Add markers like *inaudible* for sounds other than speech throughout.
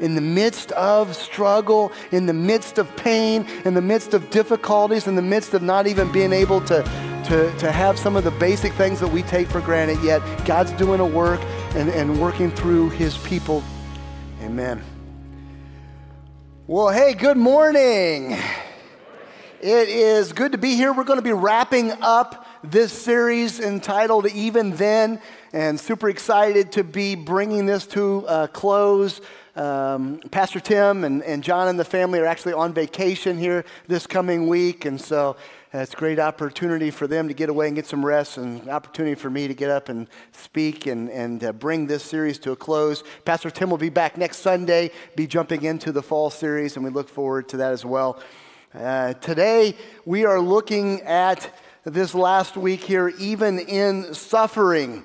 in the midst of struggle, in the midst of pain, in the midst of difficulties, in the midst of not even being able to, to, to have some of the basic things that we take for granted, yet God's doing a work and, and working through his people. Amen. Well, hey, good morning. It is good to be here. We're going to be wrapping up this series entitled Even Then, and super excited to be bringing this to a close. Um, Pastor Tim and, and John and the family are actually on vacation here this coming week, and so uh, it's a great opportunity for them to get away and get some rest, and opportunity for me to get up and speak and, and uh, bring this series to a close. Pastor Tim will be back next Sunday, be jumping into the fall series, and we look forward to that as well. Uh, today, we are looking at this last week here, even in suffering.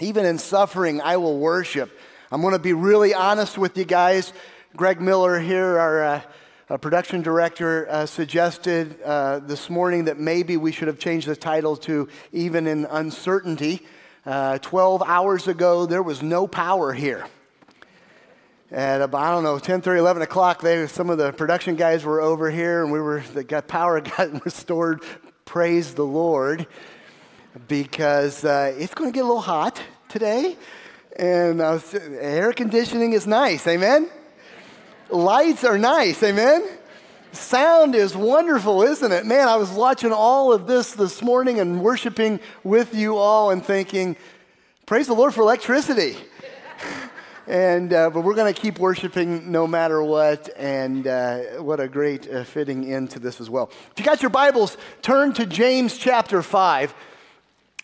Even in suffering, I will worship. I'm going to be really honest with you guys. Greg Miller here, our uh, production director, uh, suggested uh, this morning that maybe we should have changed the title to Even in Uncertainty. Uh, 12 hours ago, there was no power here. At about, I don't know, 10, 30, 11 o'clock, they, some of the production guys were over here and we were, the got power *laughs* got restored. Praise the Lord. Because uh, it's going to get a little hot today and uh, air conditioning is nice, amen? Lights are nice, amen? Sound is wonderful, isn't it? Man, I was watching all of this this morning and worshiping with you all and thinking, praise the Lord for electricity. *laughs* and uh, but we're going to keep worshiping no matter what and uh, what a great uh, fitting into this as well if you got your bibles turn to james chapter 5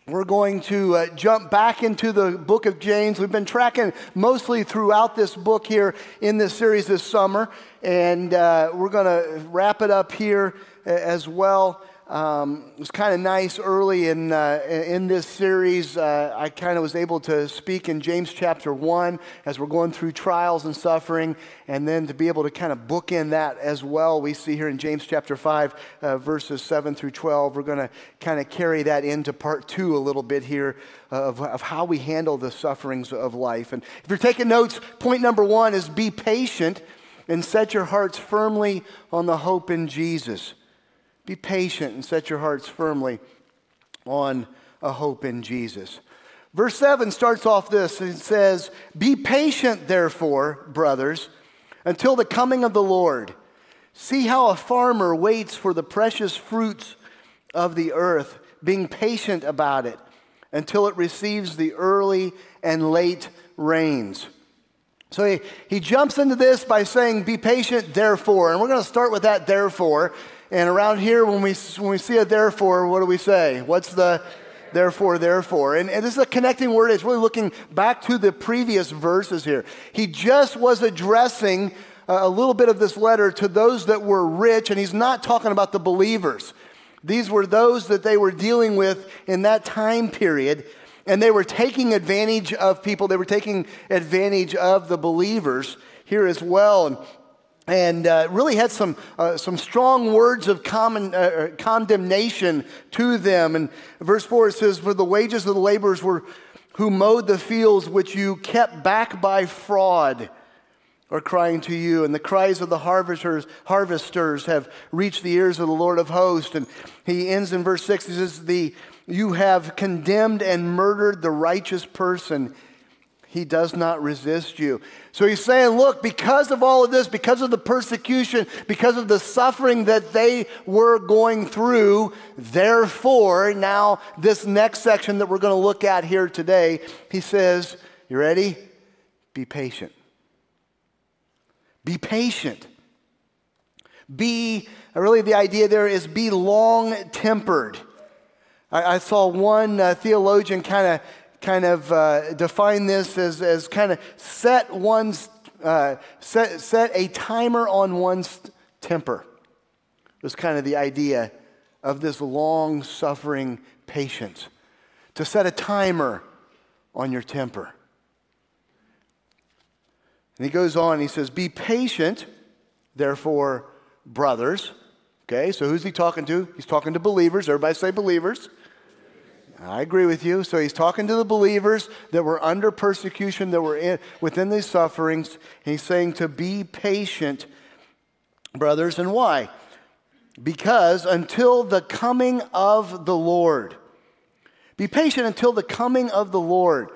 we're going to uh, jump back into the book of James. We've been tracking mostly throughout this book here in this series this summer, and uh, we're going to wrap it up here uh, as well. Um, it was kind of nice early in, uh, in this series. Uh, I kind of was able to speak in James chapter 1 as we're going through trials and suffering, and then to be able to kind of book in that as well. We see here in James chapter 5, uh, verses 7 through 12. We're going to kind of carry that into part 2 a little bit here of, of how we handle the sufferings of life. And if you're taking notes, point number one is be patient and set your hearts firmly on the hope in Jesus. Be patient and set your hearts firmly on a hope in Jesus. Verse 7 starts off this it says, Be patient, therefore, brothers, until the coming of the Lord. See how a farmer waits for the precious fruits of the earth, being patient about it until it receives the early and late rains. So he, he jumps into this by saying, Be patient, therefore. And we're going to start with that, therefore. And around here, when we, when we see a therefore, what do we say? What's the therefore, therefore? And, and this is a connecting word. It's really looking back to the previous verses here. He just was addressing a little bit of this letter to those that were rich, and he's not talking about the believers. These were those that they were dealing with in that time period, and they were taking advantage of people. They were taking advantage of the believers here as well. And uh, really had some, uh, some strong words of common, uh, condemnation to them. And verse 4 it says, For the wages of the laborers were who mowed the fields which you kept back by fraud are crying to you, and the cries of the harvesters, harvesters have reached the ears of the Lord of hosts. And he ends in verse 6, he says, the, You have condemned and murdered the righteous person he does not resist you. So he's saying, look, because of all of this, because of the persecution, because of the suffering that they were going through, therefore, now this next section that we're going to look at here today, he says, You ready? Be patient. Be patient. Be, really, the idea there is be long tempered. I, I, saw one uh, theologian kind of kind of uh, define this as, as kind of set one's uh, set, set a timer on one's temper. It was kind of the idea of this long suffering patience to set a timer on your temper. And he goes on he says be patient therefore brothers. Okay so who's he talking to? He's talking to believers. Everybody say believers I agree with you. So he's talking to the believers that were under persecution, that were in, within these sufferings. He's saying to be patient, brothers. And why? Because until the coming of the Lord. Be patient until the coming of the Lord.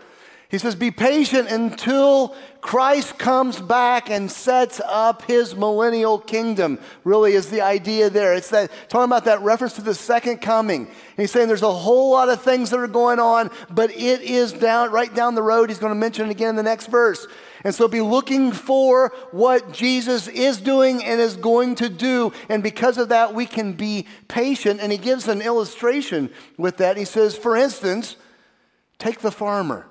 He says, Be patient until Christ comes back and sets up his millennial kingdom, really is the idea there. It's that talking about that reference to the second coming. He's saying there's a whole lot of things that are going on, but it is down right down the road. He's going to mention it again in the next verse. And so be looking for what Jesus is doing and is going to do. And because of that, we can be patient. And he gives an illustration with that. He says, for instance, take the farmer.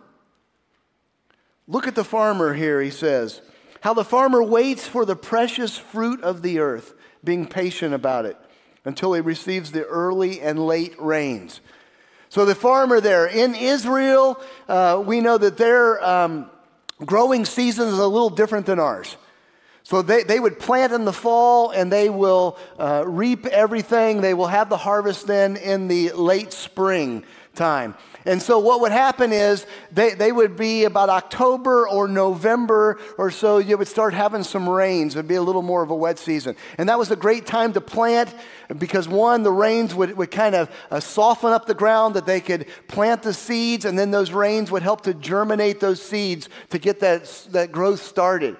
Look at the farmer here, he says. How the farmer waits for the precious fruit of the earth, being patient about it until he receives the early and late rains. So, the farmer there in Israel, uh, we know that their um, growing season is a little different than ours. So, they, they would plant in the fall and they will uh, reap everything. They will have the harvest then in the late spring time. And so what would happen is they, they would be about October or November or so, you would start having some rains. It'd be a little more of a wet season. And that was a great time to plant because one, the rains would, would kind of uh, soften up the ground that they could plant the seeds, and then those rains would help to germinate those seeds to get that, that growth started.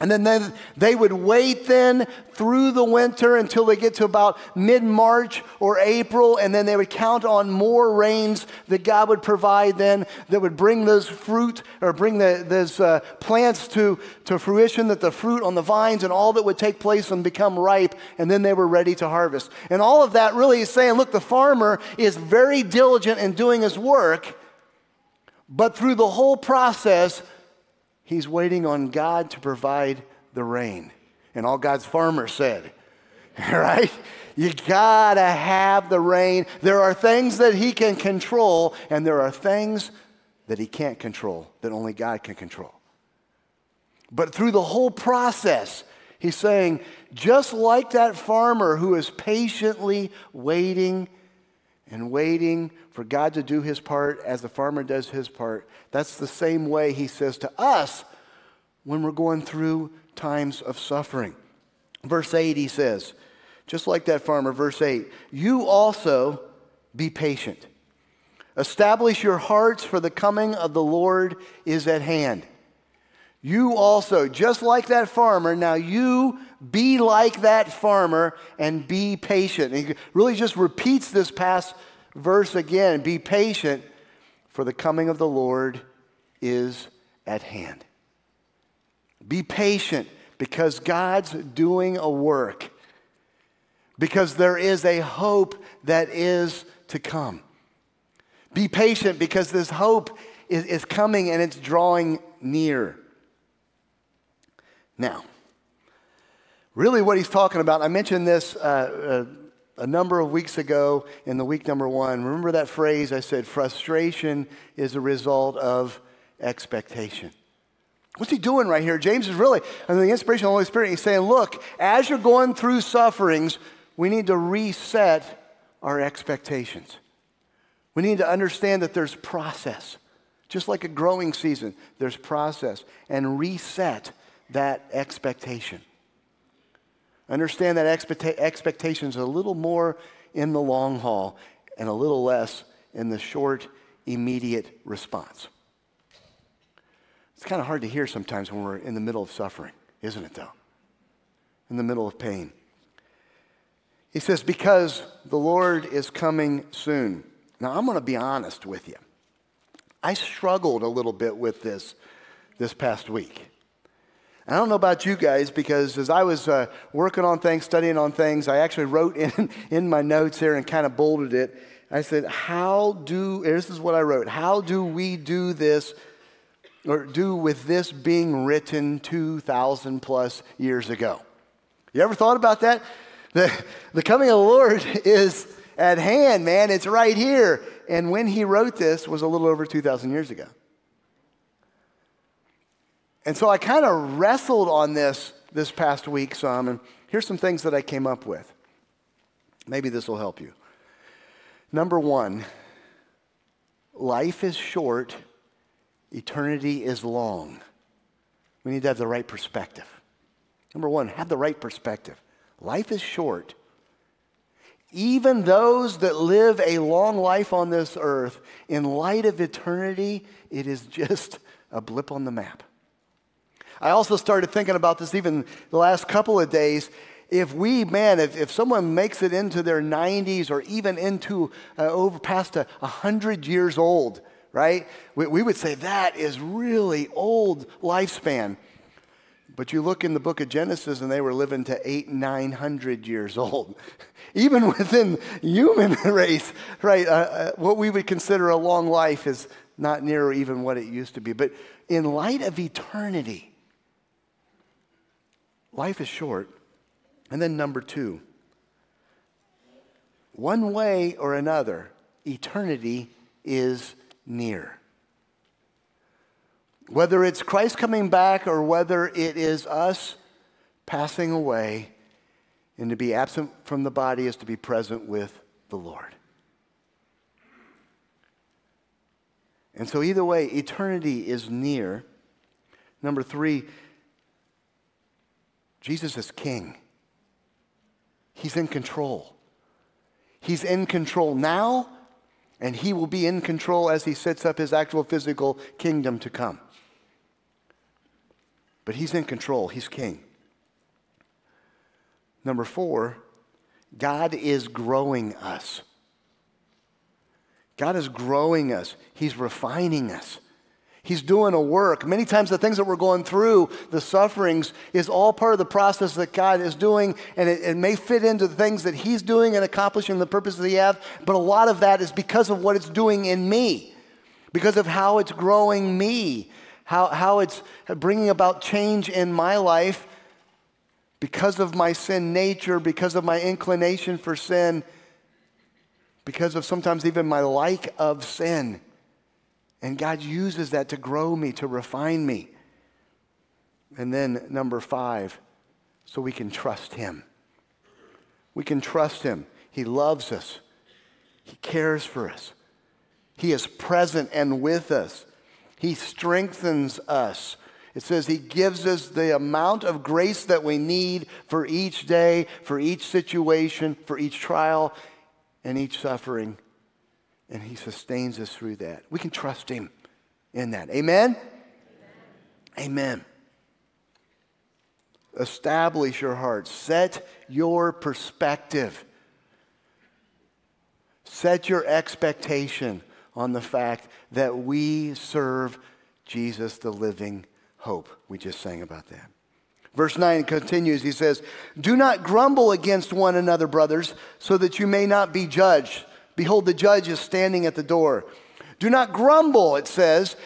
And then, then they would wait then through the winter until they get to about mid March or April, and then they would count on more rains that God would provide then that would bring those fruit or bring the, those uh, plants to, to fruition, that the fruit on the vines and all that would take place and become ripe, and then they were ready to harvest. And all of that really is saying, look, the farmer is very diligent in doing his work, but through the whole process, He's waiting on God to provide the rain. And all God's farmers said, *laughs* right? You gotta have the rain. There are things that He can control, and there are things that He can't control, that only God can control. But through the whole process, He's saying, just like that farmer who is patiently waiting and waiting for God to do his part as the farmer does his part. That's the same way he says to us when we're going through times of suffering. Verse 8, he says, just like that farmer, verse 8, you also be patient. Establish your hearts, for the coming of the Lord is at hand. You also, just like that farmer, now you be like that farmer and be patient. And he really just repeats this past verse again be patient, for the coming of the Lord is at hand. Be patient because God's doing a work, because there is a hope that is to come. Be patient because this hope is, is coming and it's drawing near. Now, really, what he's talking about, I mentioned this uh, uh, a number of weeks ago in the week number one. Remember that phrase I said, frustration is a result of expectation. What's he doing right here? James is really, under the inspiration of the Holy Spirit, he's saying, look, as you're going through sufferings, we need to reset our expectations. We need to understand that there's process. Just like a growing season, there's process. And reset that expectation. Understand that expecta- expectation is a little more in the long haul and a little less in the short, immediate response. It's kind of hard to hear sometimes when we're in the middle of suffering, isn't it, though? In the middle of pain. He says, Because the Lord is coming soon. Now, I'm going to be honest with you. I struggled a little bit with this this past week. I don't know about you guys because as I was uh, working on things, studying on things, I actually wrote *laughs* in, in my notes here and kind of bolded it. I said, How do, this is what I wrote, how do we do this or do with this being written 2,000 plus years ago? You ever thought about that? The, the coming of the Lord *laughs* is at hand, man. It's right here. And when he wrote this was a little over 2,000 years ago. And so I kind of wrestled on this this past week some, and here's some things that I came up with. Maybe this will help you. Number one, life is short, eternity is long. We need to have the right perspective. Number one, have the right perspective. Life is short. Even those that live a long life on this earth, in light of eternity, it is just a blip on the map. I also started thinking about this even the last couple of days. If we, man, if, if someone makes it into their 90s or even into uh, over past a 100 years old, right, we, we would say that is really old lifespan. But you look in the book of Genesis and they were living to eight, 900 years old. *laughs* Even within human *laughs* race, right, uh, uh, what we would consider a long life is not near even what it used to be. But in light of eternity, life is short. And then number two, one way or another, eternity is near. Whether it's Christ coming back or whether it is us passing away, and to be absent from the body is to be present with the Lord. And so, either way, eternity is near. Number three, Jesus is king. He's in control. He's in control now, and he will be in control as he sets up his actual physical kingdom to come. But he's in control, he's king. Number four, God is growing us. God is growing us, He's refining us. He's doing a work. Many times, the things that we're going through, the sufferings, is all part of the process that God is doing, and it, it, may fit into the things that He's doing and accomplishing the purpose that He has, but a lot of that is because of what it's doing in me, because of how it's growing me, how, how it's bringing about change in my life because of my sin nature, because of my inclination for sin, because of sometimes even my like of sin. And God uses that to grow me, to refine me. And then, number five, so we can trust Him. We can trust Him. He loves us, He cares for us, He is present and with us, He strengthens us. It says He gives us the amount of grace that we need for each day, for each situation, for each trial, and each suffering and He sustains us through that. We can trust Him in that. Amen? Amen. Amen. Establish your heart, set your perspective, set your expectation on the fact that we serve Jesus, the living hope. We just sang about that. Verse 9 continues. He says, Do not grumble against one another, brothers, so that you may not be judged. Behold, the judge is standing at the door. Do not grumble, it says.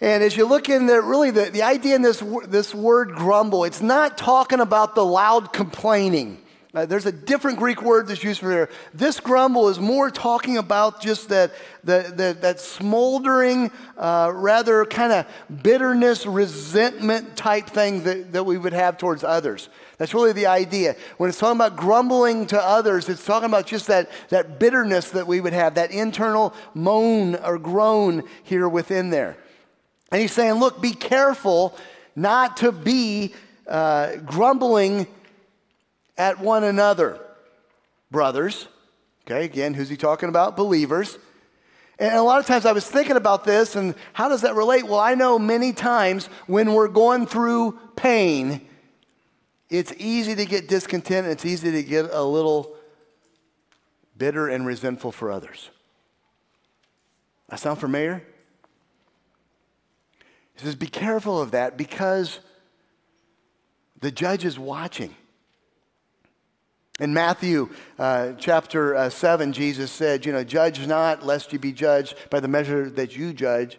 And as you look in there, really the, the idea in this, this word grumble, it's not talking about the loud complaining. Uh, there's a different Greek word that's used for there. This grumble is more talking about just that, that, that, that smoldering, uh, rather kind of bitterness, resentment type thing that, that we would have towards others. That's really the idea. When it's talking about grumbling to others, it's talking about just that, that bitterness that we would have, that internal moan or groan here within there. And he's saying, look, be careful not to be uh, grumbling at one another. Brothers, okay, again, who's he talking about? Believers. And a lot of times I was thinking about this and how does that relate? Well, I know many times when we're going through pain, it's easy to get discontent, it's easy to get a little bitter and resentful for others. That sound familiar? He says, Be careful of that because the judge is watching. In Matthew uh, chapter uh, 7, Jesus said, You know, judge not lest you be judged. By the measure that you judge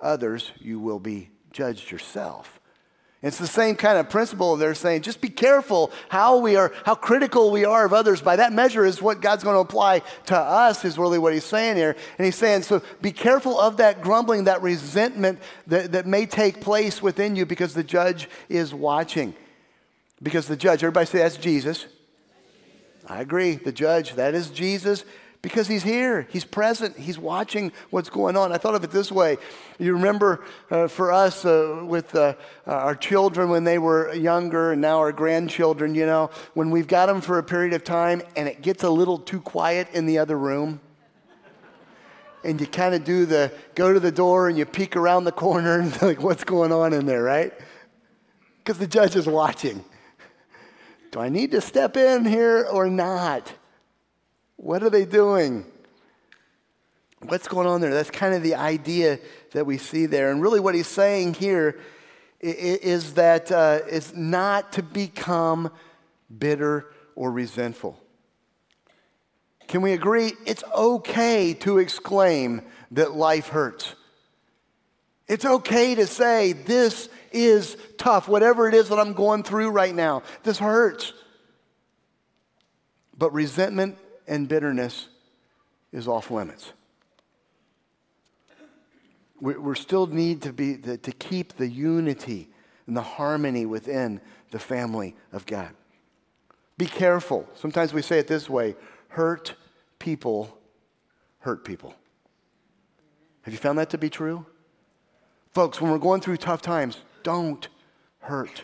others, you will be judged yourself. It's the same kind of principle they're saying. Just be careful how we are, how critical we are of others. By that measure is what God's going to apply to us, is really what he's saying here. And he's saying, so be careful of that grumbling, that resentment that, that may take place within you because the judge is watching. Because the judge, everybody say that's Jesus. I agree. The judge, that is Jesus. Because he's here, he's present, he's watching what's going on. I thought of it this way. You remember uh, for us uh, with uh, our children when they were younger and now our grandchildren, you know, when we've got them for a period of time and it gets a little too quiet in the other room and you kind of do the go to the door and you peek around the corner and *laughs* like what's going on in there, right? Because the judge is watching. Do I need to step in here or not? What are they doing? What's going on there? That's kind of the idea that we see there. And really, what he's saying here is that uh, it's not to become bitter or resentful. Can we agree? It's okay to exclaim that life hurts. It's okay to say, This is tough, whatever it is that I'm going through right now. This hurts. But resentment and bitterness is off limits. We we still need to, be, to keep the unity and the harmony within the family of God. Be careful. Sometimes we say it this way hurt people hurt people. Have you found that to be true? Folks, when we're going through tough times, don't hurt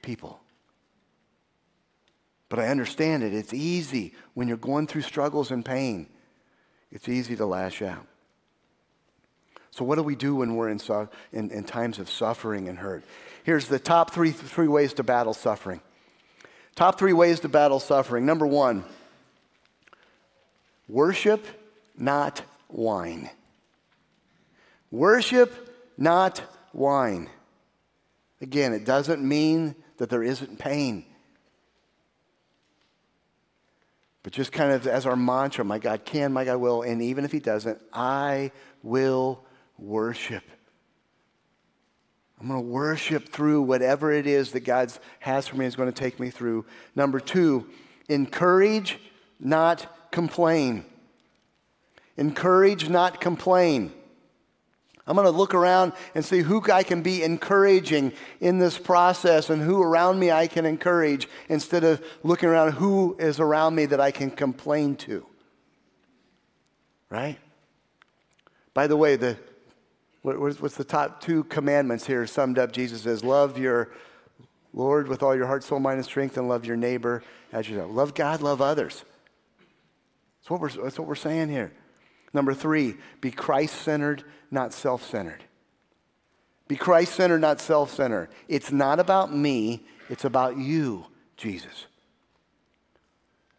people. But I understand it. It's easy when you're going through struggles and pain. It's easy to lash out. So, what do we do when we're in, su- in, in times of suffering and hurt? Here's the top three, three ways to battle suffering. Top three ways to battle suffering. Number one, worship, not whine. Worship, not whine. Again, it doesn't mean that there isn't pain. But just kind of as our mantra, my God can, my God will, and even if He doesn't, I will worship. I'm going to worship through whatever it is that God has for me is going to take me through. Number two, encourage, not complain. Encourage, not complain. I'm going to look around and see who I can be encouraging in this process and who around me I can encourage instead of looking around who is around me that I can complain to. Right? By the way, the, what's the top two commandments here summed up? Jesus says, Love your Lord with all your heart, soul, mind, and strength, and love your neighbor as yourself. Love God, love others. That's what we're, that's what we're saying here. Number three, be Christ centered, not self centered. Be Christ centered, not self centered. It's not about me, it's about you, Jesus.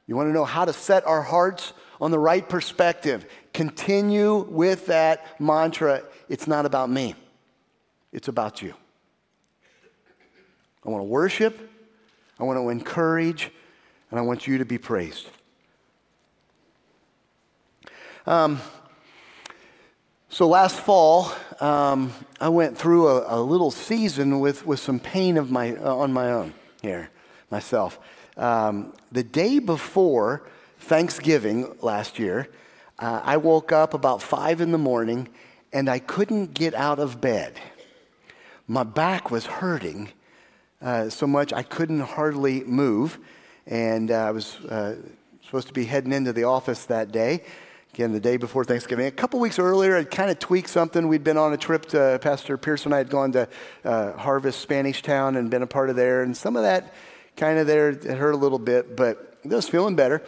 You want to know how to set our hearts on the right perspective? Continue with that mantra it's not about me, it's about you. I want to worship, I want to encourage, and I want you to be praised. Um, so last fall, um, I went through a, a, little season with, with some pain of my, uh, on my own here, myself. Um, the day before Thanksgiving last year, uh, I woke up about five in the morning and I couldn't get out of bed. My back was hurting uh, so much I couldn't hardly move. And uh, I was uh, supposed to be heading into the office that day again, the day before Thanksgiving. A couple weeks earlier, I'd kind of tweaked something. We'd been on a trip to Pastor Pierce and I had gone to uh, Harvest Spanish Town and been a part of there. And some of that kind of there, it hurt a little bit, but I was feeling better.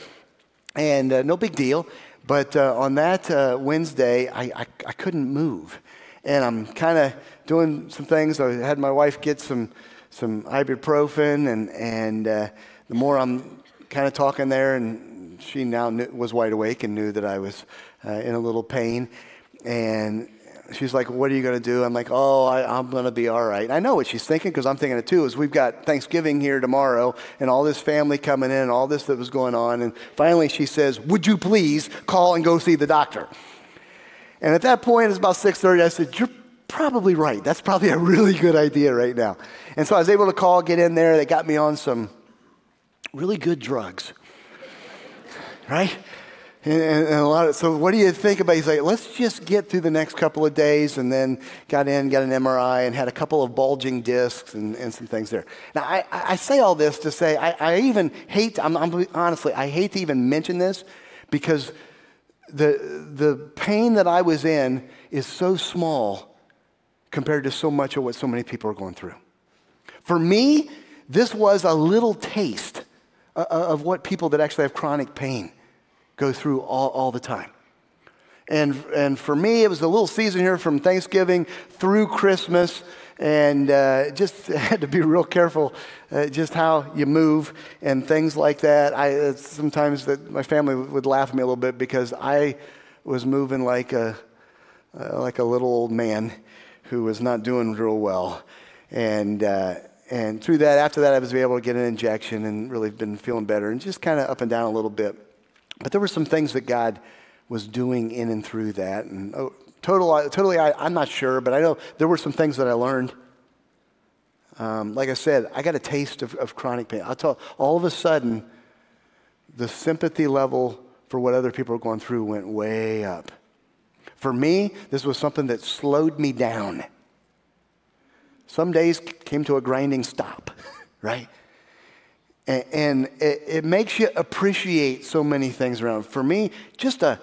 And uh, no big deal. But uh, on that uh, Wednesday, I, I, I, couldn't move. And I'm kind of doing some things. I had my wife get some, some ibuprofen, and, and uh, the more I'm kind of talking there and she now knew, was wide awake and knew that I was uh, in a little pain. And she's like, What are you going to do? I'm like, Oh, I, am going to be all right. I know what she's thinking because I'm thinking it too. Is we've got Thanksgiving here tomorrow and all this family coming in and all this that was going on. And finally she says, Would you please call and go see the doctor? And at that point, it's about 6:30. I said, You're probably right. That's probably a really good idea right now. And so I was able to call, get in there. They got me on some really good drugs right? And, and, a lot of, so what do you think about? He's like, let's just get through the next couple of days, and then got in, got an MRI, and had a couple of bulging discs and, and some things there. Now, I, I say all this to say I, I even hate. I'm, I'm, honestly, I hate to even mention this because the, the pain that I was in is so small compared to so much of what so many people are going through. For me, this was a little taste uh, of what people that actually have chronic pain go through all, all the time. And, and for me, it was a little season here from Thanksgiving through Christmas and uh, *laughs* just had to be real careful uh, just how you move and things like that. I uh, sometimes that my family would laugh at me a little bit because I was moving like a uh, like a little old man who was not doing real well, and uh, and through that, after that, I was able to get an injection and really been feeling better and just kind of up and down a little bit. But there were some things that God was doing in and through that, and oh, Total, totally, I, am not sure, but I know there were some things that I learned. Um, like I said, I got a taste of, of chronic pain. I'll tell, all of a sudden, the sympathy level for what other people are going through went way up. For me, this was something that slowed me down. Some days came to a grinding stop, *laughs* right? And, and it, it, makes you appreciate so many things around. For me, just a,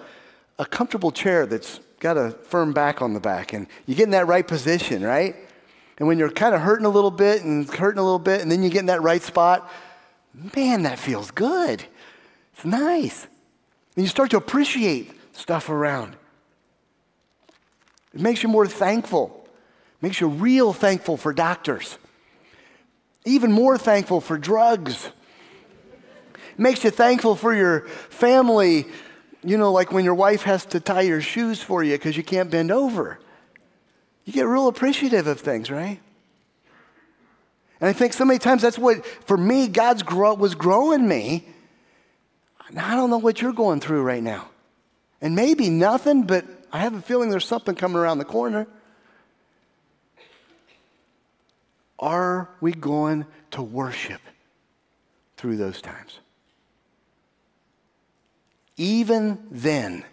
a comfortable chair that's got a firm back on the back, and you get in that right position, right? And when you're kind of hurting a little bit and hurting a little bit, and then you get in that right spot, man, that feels good. It's nice. And you start to appreciate stuff around. It makes you more thankful. It makes you real thankful for doctors. Even more thankful for drugs. Makes you thankful for your family you know, like when your wife has to tie your shoes for you because you can't bend over. You get real appreciative of things, right? And I think so many times that's what, for me, God's grow, was growing me. I don't know what you're going through right now. And maybe nothing, but I have a feeling there's something coming around the corner. Are we going to worship through those times? Even then,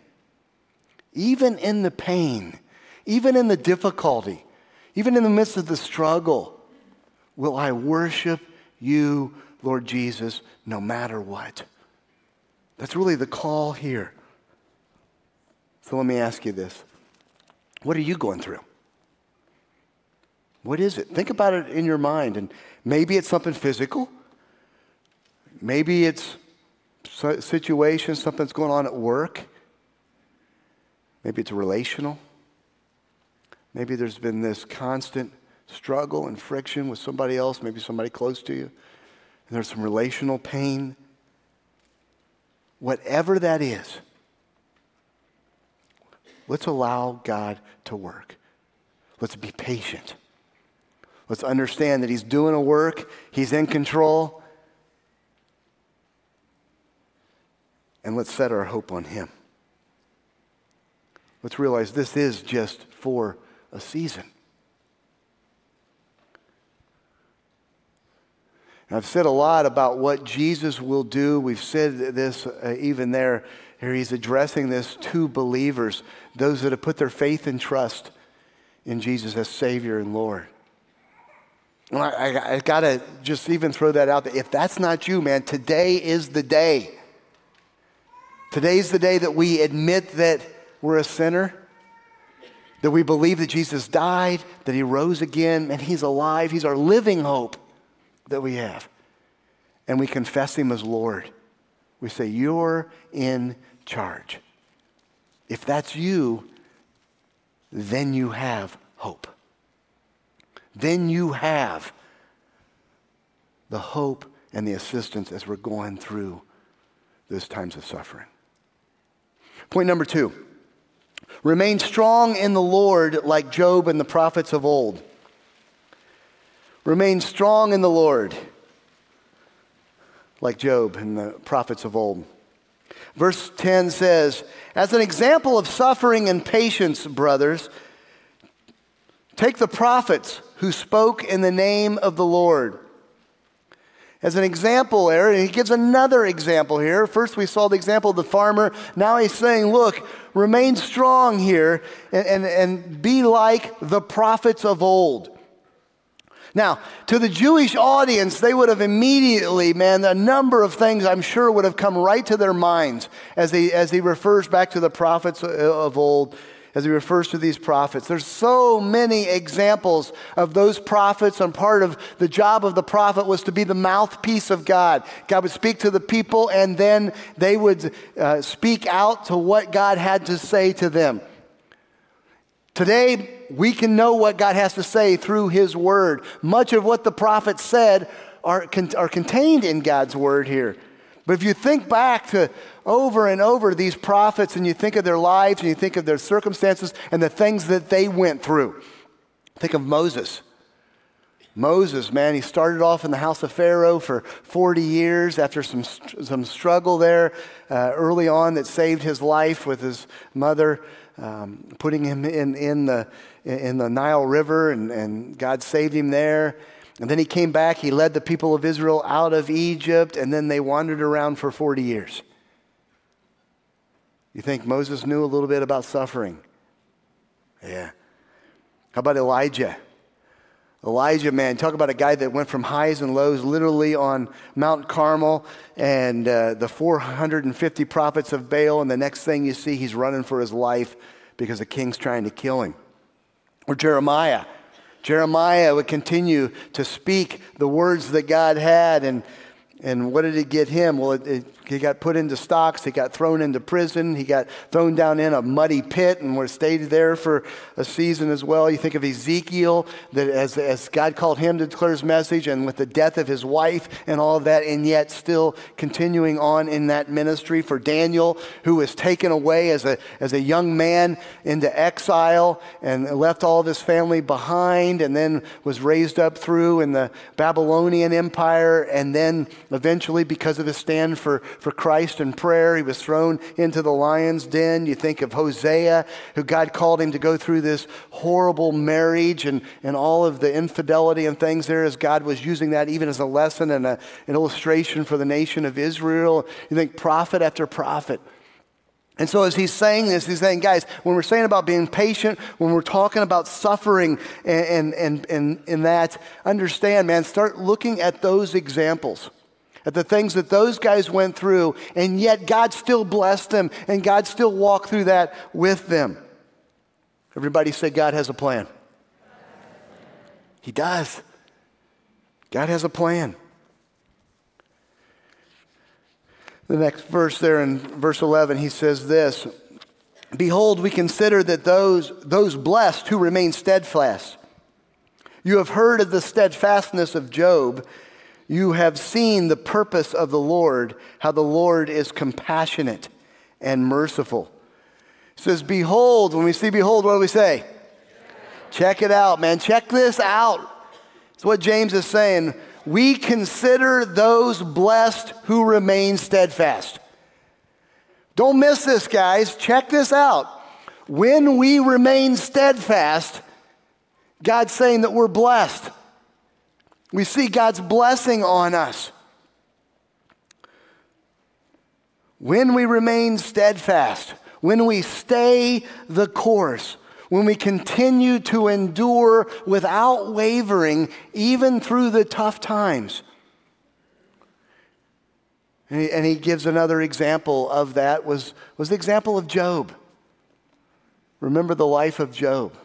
even in the pain, even in the difficulty, even in the midst of the struggle, will I worship you, Lord Jesus, no matter what? That's really the call here. So let me ask you this What are you going through? What is it? Think about it in your mind. And maybe it's something physical. Maybe it's situation, something's going on at work. Maybe it's relational. Maybe there's been this constant struggle and friction with somebody else, maybe somebody close to you. And there's some relational pain. Whatever that is, let's allow God to work. Let's be patient. Let's understand that He's doing a work, He's in control, and let's set our hope on Him. Let's realize this is just for a season. And I've said a lot about what Jesus will do. We've said this uh, even there. Here he's addressing this to believers, those that have put their faith and trust in Jesus as Savior and Lord. Well, I, I, I got to just even throw that out there. If that's not you, man, today is the day. Today's the day that we admit that we're a sinner, that we believe that Jesus died, that he rose again, and he's alive. He's our living hope that we have. And we confess him as Lord. We say, You're in charge. If that's you, then you have hope. Then you have the hope and the assistance as we're going through those times of suffering. Point number two remain strong in the Lord like Job and the prophets of old. Remain strong in the Lord like Job and the prophets of old. Verse 10 says, As an example of suffering and patience, brothers, take the prophets who spoke in the name of the Lord as an example there. And he gives another example here. First, we saw the example of the farmer. Now he's saying, look, remain strong here and, and, and be like the prophets of old. Now, to the Jewish audience, they would have immediately, man, a number of things I'm sure would have come right to their minds as he, as he refers back to the prophets of old, as he refers to these prophets. There's so many examples of those prophets, and part of the job of the prophet was to be the mouthpiece of God. God would speak to the people, and then they would uh, speak out to what God had to say to them. Today, we can know what God has to say through His Word. Much of what the prophet said are, are contained in God's Word here. But if you think back to over and over these prophets and you think of their lives and you think of their circumstances and the things that they went through, think of Moses. Moses, man, he started off in the house of Pharaoh for 40 years after some, some struggle there uh, early on that saved his life with his mother um, putting him in, in, the, in the Nile River, and, and God saved him there. And then he came back, he led the people of Israel out of Egypt, and then they wandered around for 40 years. You think Moses knew a little bit about suffering? Yeah. How about Elijah? Elijah, man, talk about a guy that went from highs and lows literally on Mount Carmel and uh, the 450 prophets of Baal, and the next thing you see, he's running for his life because the king's trying to kill him. Or Jeremiah. Jeremiah would continue to speak the words that God had, and, and what did it get him? Well, it, it he got put into stocks. He got thrown into prison. He got thrown down in a muddy pit and was stayed there for a season as well. You think of Ezekiel, that as, as God called him to declare his message, and with the death of his wife and all of that, and yet still continuing on in that ministry. For Daniel, who was taken away as a, as a young man into exile and left all of his family behind, and then was raised up through in the Babylonian Empire, and then eventually, because of his stand for for Christ and prayer. He was thrown into the lion's den. You think of Hosea, who God called him to go through this horrible marriage and, and all of the infidelity and things there as God was using that even as a lesson and a, an illustration for the nation of Israel. You think prophet after prophet. And so, as he's saying this, he's saying, guys, when we're saying about being patient, when we're talking about suffering and, and, and, and that, understand, man, start looking at those examples at the things that those guys went through, and yet God still blessed them, and God still walked through that with them. Everybody say, God has a plan. He does. God has a plan. The next verse there in verse 11, he says this Behold, we consider that those, those blessed who remain steadfast. You have heard of the steadfastness of Job you have seen the purpose of the Lord, how the Lord is compassionate and merciful. It says, Behold, when we see behold, what do we say? Check it out, man. Check this out. It's what James is saying. We consider those blessed who remain steadfast. Don't miss this, guys. Check this out. When we remain steadfast, God's saying that we're blessed. We see God's blessing on us. When we remain steadfast, when we stay the course, when we continue to endure without wavering, even through the tough times. And he, and he, gives another example of that was, was the example of Job. Remember the life of Job.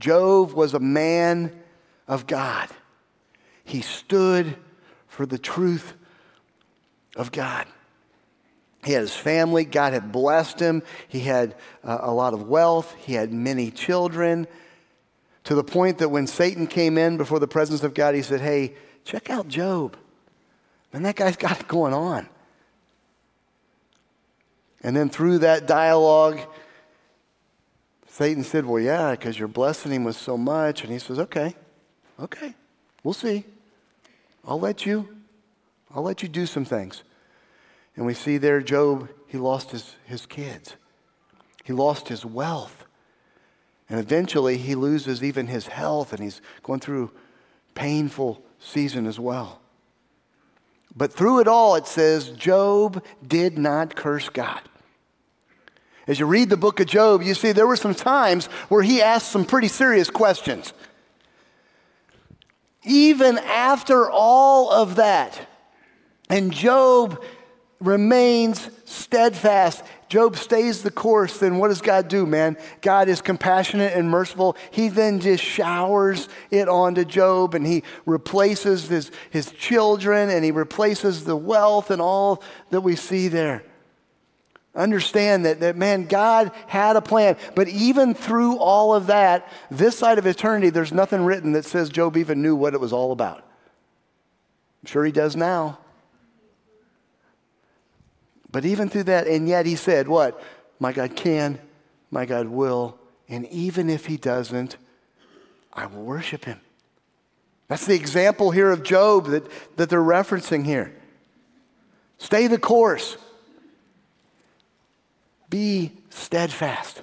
Job was a man of God. He stood for the truth of God. He had his family. God had blessed him. He had uh, a lot of wealth. He had many children. To the point that when Satan came in before the presence of God, he said, Hey, check out Job. Man, that guy's got it going on. And then through that dialogue, Satan said, Well, yeah, because you're blessing him with so much. And he says, Okay, okay, we'll see. I'll let you, I'll let you do some things. And we see there Job, he lost his, his kids. He lost his wealth. And eventually he loses even his health and he's going through painful season as well. But through it all, it says Job did not curse God. As you read the book of Job, you see there were some times where he asked some pretty serious questions. Even after all of that. And Job remains steadfast. Job stays the course, then what does God do, man? God is compassionate and merciful. He then just showers it onto Job and he replaces his, his children and he replaces the wealth and all that we see there. Understand that, that, man, God had a plan. But even through all of that, this side of eternity, there's nothing written that says Job even knew what it was all about. I'm sure he does now. But even through that, and yet he said, What? My God can, my God will, and even if he doesn't, I will worship him. That's the example here of Job that, that they're referencing here. Stay the course, be steadfast.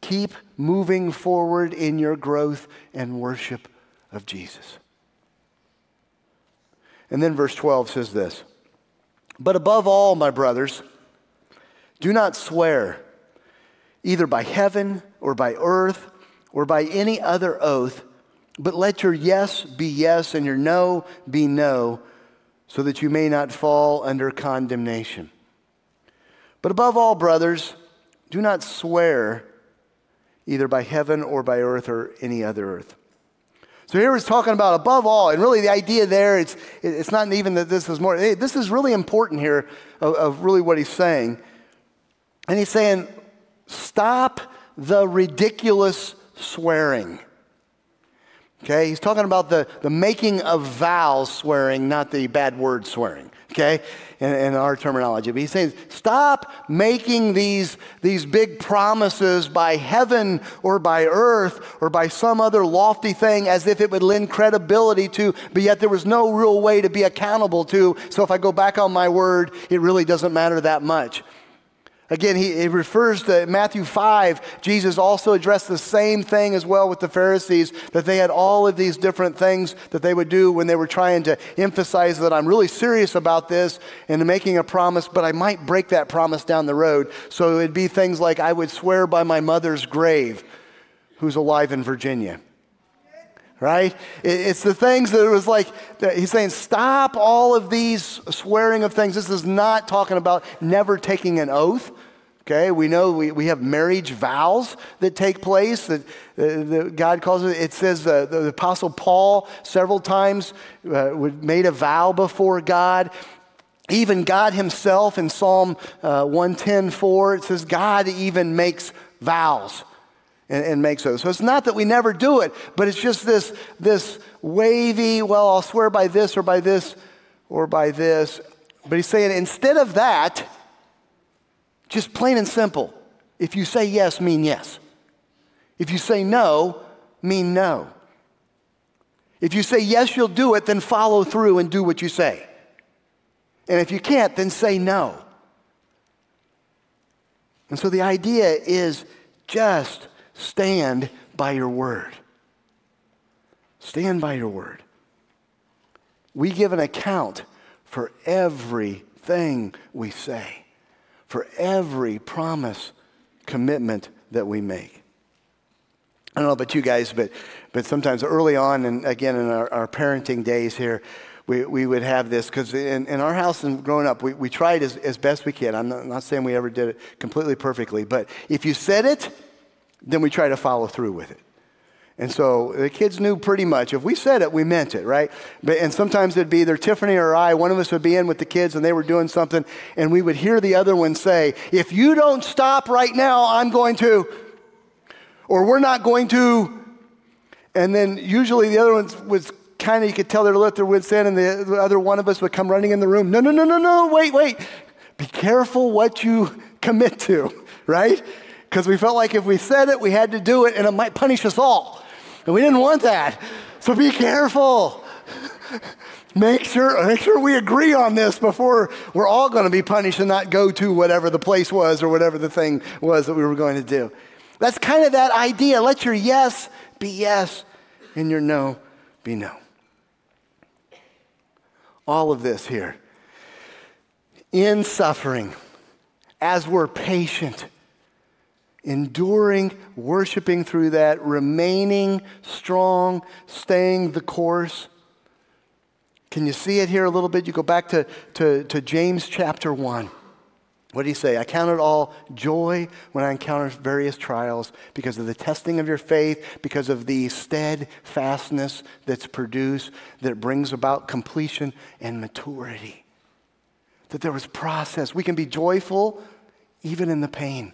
Keep moving forward in your growth and worship of Jesus. And then verse 12 says this. But above all, my brothers, do not swear either by heaven or by earth or by any other oath, but let your yes be yes and your no be no, so that you may not fall under condemnation. But above all, brothers, do not swear either by heaven or by earth or any other earth so here he's talking about above all, and really the idea there, it's, it's not even that this is more, this is really important here of, of really what he's saying. And he's saying, stop the ridiculous swearing. Okay, he's talking about the, the making of vows swearing, not the bad word swearing okay, in, in, our terminology. But he's saying, stop making these, these big promises by heaven or by earth or by some other lofty thing as if it would lend credibility to, but yet there was no real way to be accountable to. So if I go back on my word, it really doesn't matter that much. Again, he, refers to Matthew 5. Jesus also addressed the same thing as well with the Pharisees, that they had all of these different things that they would do when they were trying to emphasize that I'm really serious about this and making a promise, but I might break that promise down the road. So it'd be things like, I would swear by my mother's grave, who's alive in Virginia. Right? It's the things that it was like, he's saying, stop all of these swearing of things. This is not talking about never taking an oath. Okay, we know we, we have marriage vows that take place that, uh, God calls it. It says uh, the Apostle Paul several times uh, made a vow before God. Even God Himself in Psalm uh, 110 4, it says God even makes vows and, and makes those. So it's not that we never do it, but it's just this, this wavy, well, I'll swear by this or by this or by this. But He's saying instead of that, just plain and simple. If you say yes, mean yes. If you say no, mean no. If you say yes, you'll do it, then follow through and do what you say. And if you can't, then say no. And so the idea is just stand by your word. Stand by your word. We give an account for everything we say for every promise, commitment that we make. I don't know about you guys, but, but sometimes early on, and again in our, our parenting days here, we, we would have this because in, in our house and growing up, we, we tried as, as best we can. I'm not, I'm not saying we ever did it completely perfectly, but if you said it, then we try to follow through with it. And so the kids knew pretty much. If we said it, we meant it, right? But, and sometimes it'd be either Tiffany or I, one of us would be in with the kids and they were doing something, and we would hear the other one say, If you don't stop right now, I'm going to, or we're not going to. And then usually the other one was kind of, you could tell they're let their wits in, and the, the other one of us would come running in the room. No, no, no, no, no, wait, wait. Be careful what you commit to, *laughs* right? Because we felt like if we said it, we had to do it, and it might punish us all. And we didn't want that. So be careful. *laughs* make sure, make sure we agree on this before we're all going to be punished and not go to whatever the place was or whatever the thing was that we were going to do. That's kind of that idea. Let your yes be yes and your no be no. All of this here. In suffering, as we're patient, enduring, worshiping through that, remaining strong, staying the course. Can you see it here a little bit? You go back to, to, to James chapter 1. What did he say? I count it all joy when I encounter various trials because of the testing of your faith, because of the steadfastness that's produced that brings about completion and maturity. That there was process. We can be joyful even in the pain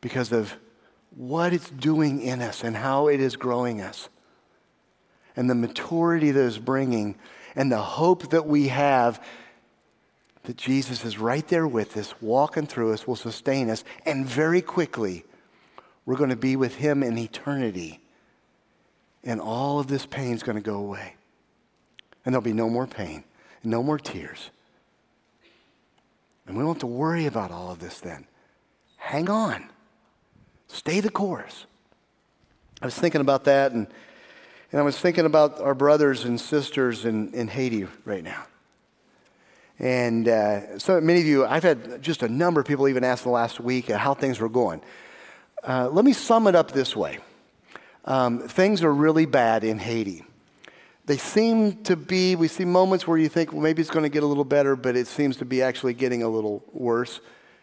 because of what it's doing in us and how it is growing us and the maturity that it's bringing and the hope that we have that Jesus is right there with us, walking through us, will sustain us, and very quickly we're going to be with Him in eternity. And all of this pain is going to go away. And there'll be no more pain, no more tears. And we don't have to worry about all of this then. Hang on, stay the course. I was thinking about that, and, and I was thinking about our brothers and sisters in, in Haiti right now. And uh, so many of you, I've had just a number of people even ask the last week how things were going. Uh, let me sum it up this way um, things are really bad in Haiti. They seem to be, we see moments where you think, well, maybe it's going to get a little better, but it seems to be actually getting a little worse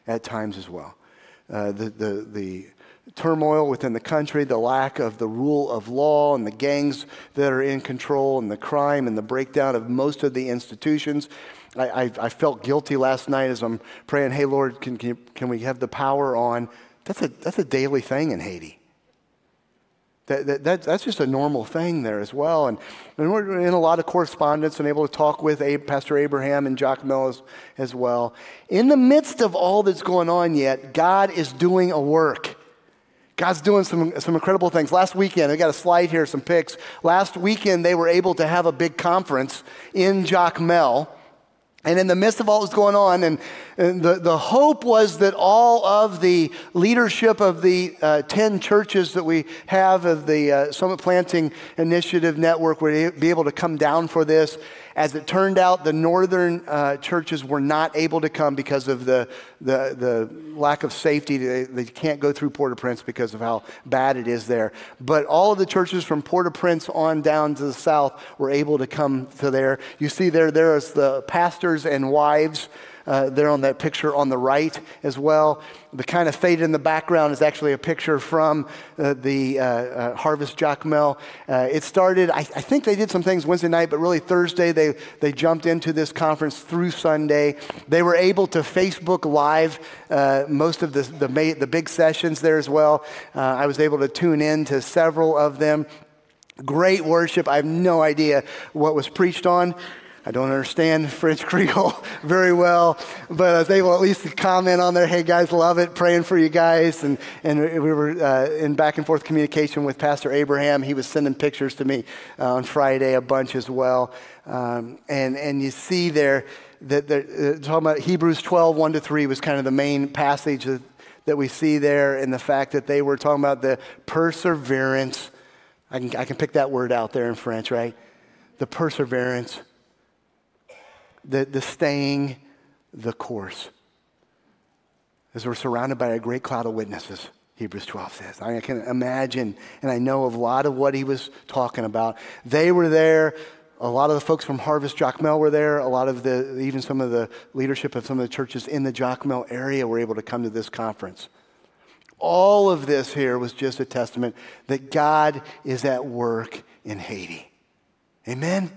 at times as well. Uh, the, the, the turmoil within the country, the lack of the rule of law, and the gangs that are in control, and the crime and the breakdown of most of the institutions. I, I, I felt guilty last night as I'm praying, hey, Lord, can, can, can we have the power on? That's a, that's a daily thing in Haiti. That, that, that, that's just a normal thing there as well. And, and we're in a lot of correspondence and able to talk with Abe, Pastor Abraham and Jacmel as, as well. In the midst of all that's going on yet, God is doing a work. God's doing some, some incredible things. Last weekend, I got a slide here, some pics. Last weekend, they were able to have a big conference in Jacmel and in the midst of all that's going on, and, and, the, the hope was that all of the leadership of the uh, 10 churches that we have of the uh, Summit Planting Initiative Network would be able to come down for this. As it turned out, the northern uh, churches were not able to come because of the, the, the lack of safety. They, they can't go through Port au Prince because of how bad it is there. But all of the churches from Port au Prince on down to the south were able to come to there. You see there, there is the pastors and wives uh, there on that picture on the right as well. The kind of faded in the background is actually a picture from uh, the uh, uh Harvest Jacmel. Uh, it started, I, I, think they did some things Wednesday night, but really Thursday they, they jumped into this conference through Sunday. They were able to Facebook Live uh, most of the, the, the, big sessions there as well. I was able to tune in to several of them. Great worship. I have no idea what was preached on. I don't understand *laughs* French Creole *laughs* very well, but I was able at least to comment on there, hey guys, love it, praying for you guys. And, and we were uh, in back and forth communication with Pastor Abraham. He was sending pictures to me uh, on Friday a bunch as well. Um, and, and you see there that uh, talking about Hebrews 12, 1 to 3 was kind of the main passage that, that we see there, and the fact that they were talking about the perseverance. I can, I can pick that word out there in French, right? The perseverance the, the staying the course. As we're surrounded by a great cloud of witnesses, Hebrews 12 says. I can imagine, and I know of a lot of what he was talking about. They were there. A lot of the folks from Harvest Jacmel were there. A lot of the, even some of the leadership of some of the churches in the Jacmel area were able to come to this conference. All of this here was just a testament that God is at work in Haiti. Amen?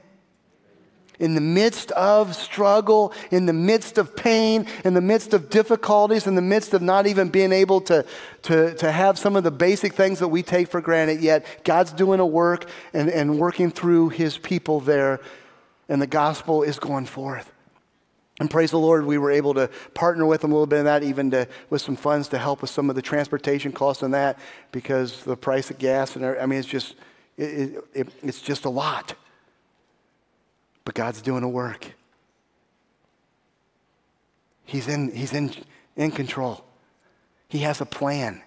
In the midst of struggle, in the midst of pain, in the midst of difficulties, in the midst of not even being able to, to, to have some of the basic things that we take for granted, yet God's doing a work and, and working through his people there, and the gospel is going forth. And praise the Lord, we were able to partner with them a little bit in that, even to, with some funds to help with some of the transportation costs and that, because the price of gas and I mean, it's just, it, it, it's just a lot. But God's doing a work. He's in, he's in, in control. He has a plan.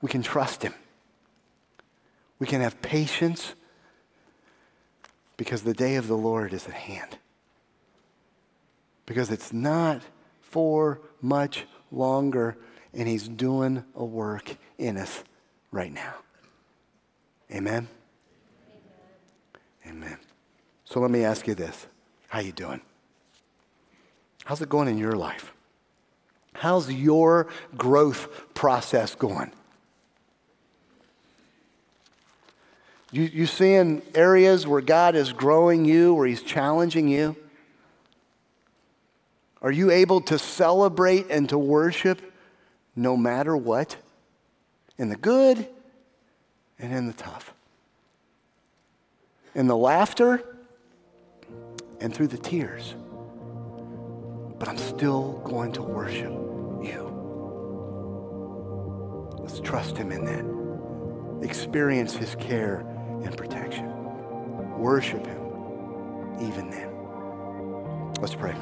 We can trust Him. We can have patience because the day of the Lord is at hand. Because it's not for much longer. and He's doing a work in us right now. Amen? Amen. Amen. So let me ask you this. How you doing? How's it going in your life? How's your growth process going? You, you seeing areas where God is growing you, where He's challenging you? Are you able to celebrate and to worship no matter what? In the good and in the tough. In the laughter and through the tears. But I'm still going to worship you. Let's trust Him in that. Experience His care and protection. Worship Him even then. Let's pray.